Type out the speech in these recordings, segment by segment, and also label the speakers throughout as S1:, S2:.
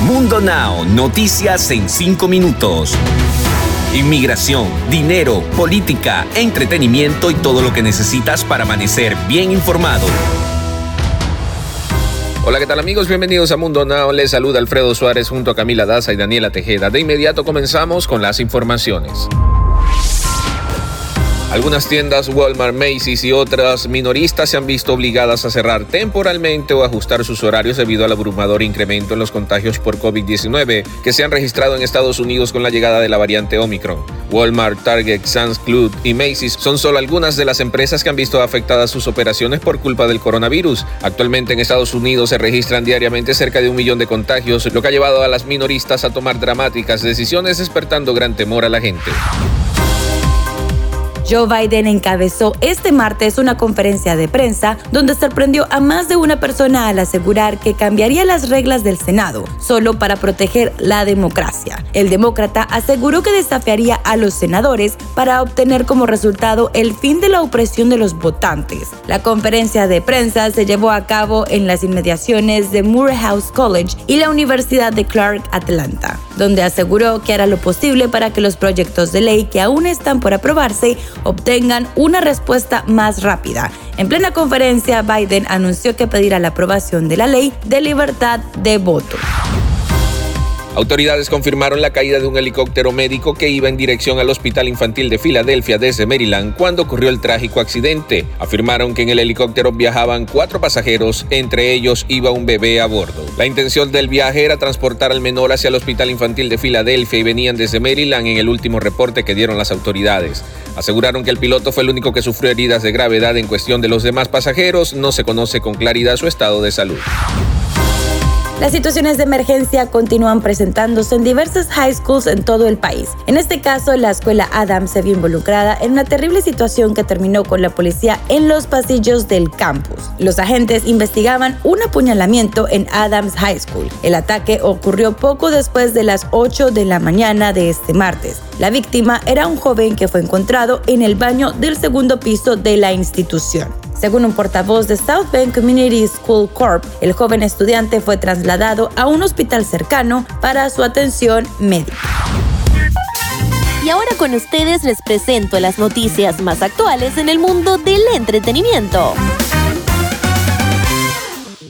S1: Mundo Now, noticias en 5 minutos. Inmigración, dinero, política, entretenimiento y todo lo que necesitas para amanecer bien informado.
S2: Hola, ¿qué tal amigos? Bienvenidos a Mundo Now. Les saluda Alfredo Suárez junto a Camila Daza y Daniela Tejeda. De inmediato comenzamos con las informaciones. Algunas tiendas Walmart, Macy's y otras minoristas se han visto obligadas a cerrar temporalmente o ajustar sus horarios debido al abrumador incremento en los contagios por COVID-19 que se han registrado en Estados Unidos con la llegada de la variante Omicron. Walmart, Target, Sam's Club y Macy's son solo algunas de las empresas que han visto afectadas sus operaciones por culpa del coronavirus. Actualmente en Estados Unidos se registran diariamente cerca de un millón de contagios, lo que ha llevado a las minoristas a tomar dramáticas decisiones despertando gran temor a la gente.
S3: Joe Biden encabezó este martes una conferencia de prensa donde sorprendió a más de una persona al asegurar que cambiaría las reglas del Senado solo para proteger la democracia. El demócrata aseguró que desafiaría a los senadores para obtener como resultado el fin de la opresión de los votantes. La conferencia de prensa se llevó a cabo en las inmediaciones de Morehouse College y la Universidad de Clark Atlanta, donde aseguró que hará lo posible para que los proyectos de ley que aún están por aprobarse obtengan una respuesta más rápida. En plena conferencia, Biden anunció que pedirá la aprobación de la ley de libertad de voto.
S2: Autoridades confirmaron la caída de un helicóptero médico que iba en dirección al Hospital Infantil de Filadelfia desde Maryland cuando ocurrió el trágico accidente. Afirmaron que en el helicóptero viajaban cuatro pasajeros, entre ellos iba un bebé a bordo. La intención del viaje era transportar al menor hacia el Hospital Infantil de Filadelfia y venían desde Maryland en el último reporte que dieron las autoridades. Aseguraron que el piloto fue el único que sufrió heridas de gravedad en cuestión de los demás pasajeros. No se conoce con claridad su estado de salud.
S3: Las situaciones de emergencia continúan presentándose en diversas high schools en todo el país. En este caso, la escuela Adams se vio involucrada en una terrible situación que terminó con la policía en los pasillos del campus. Los agentes investigaban un apuñalamiento en Adams High School. El ataque ocurrió poco después de las 8 de la mañana de este martes. La víctima era un joven que fue encontrado en el baño del segundo piso de la institución. Según un portavoz de South Bend Community School Corp, el joven estudiante fue trasladado a un hospital cercano para su atención médica.
S4: Y ahora con ustedes les presento las noticias más actuales en el mundo del entretenimiento.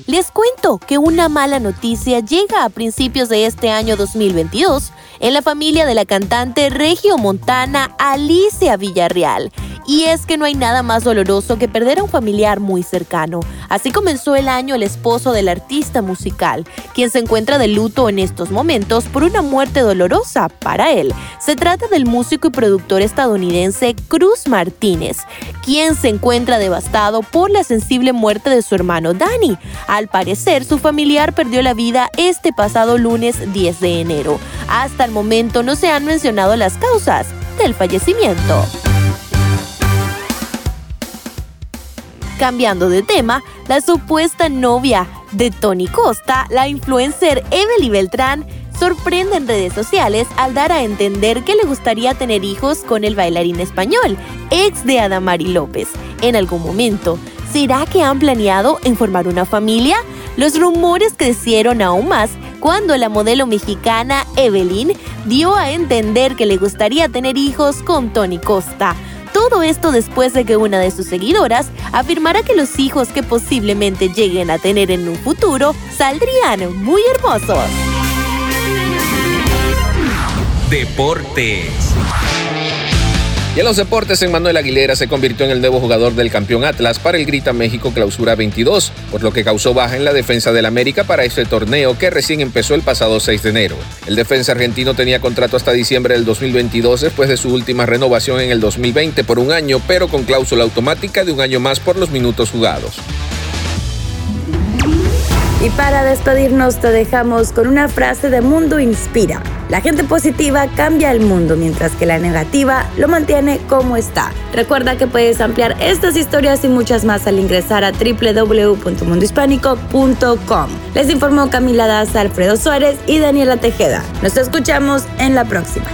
S4: Les cuento que una mala noticia llega a principios de este año 2022 en la familia de la cantante regio montana Alicia Villarreal, y es que no hay nada más doloroso que perder a un familiar muy cercano. Así comenzó el año el esposo del artista musical, quien se encuentra de luto en estos momentos por una muerte dolorosa para él. Se trata del músico y productor estadounidense Cruz Martínez, quien se encuentra devastado por la sensible muerte de su hermano Danny. Al parecer, su familiar perdió la vida este pasado lunes 10 de enero. Hasta el momento no se han mencionado las causas del fallecimiento. Cambiando de tema, la supuesta novia de Tony Costa, la influencer Emily Beltrán, sorprende en redes sociales al dar a entender que le gustaría tener hijos con el bailarín español, ex de Adamari López. En algún momento, ¿será que han planeado en formar una familia? Los rumores crecieron aún más cuando la modelo mexicana Evelyn dio a entender que le gustaría tener hijos con Tony Costa. Todo esto después de que una de sus seguidoras afirmara que los hijos que posiblemente lleguen a tener en un futuro saldrían muy hermosos.
S1: Deportes.
S2: Y en los deportes, Manuel Aguilera se convirtió en el nuevo jugador del campeón Atlas para el Grita México Clausura 22, por lo que causó baja en la defensa del América para este torneo que recién empezó el pasado 6 de enero. El defensa argentino tenía contrato hasta diciembre del 2022 después de su última renovación en el 2020 por un año, pero con cláusula automática de un año más por los minutos jugados.
S3: Y para despedirnos te dejamos con una frase de Mundo Inspira. La gente positiva cambia el mundo, mientras que la negativa lo mantiene como está. Recuerda que puedes ampliar estas historias y muchas más al ingresar a www.mundohispánico.com. Les informó Camila Daza, Alfredo Suárez y Daniela Tejeda. Nos escuchamos en la próxima.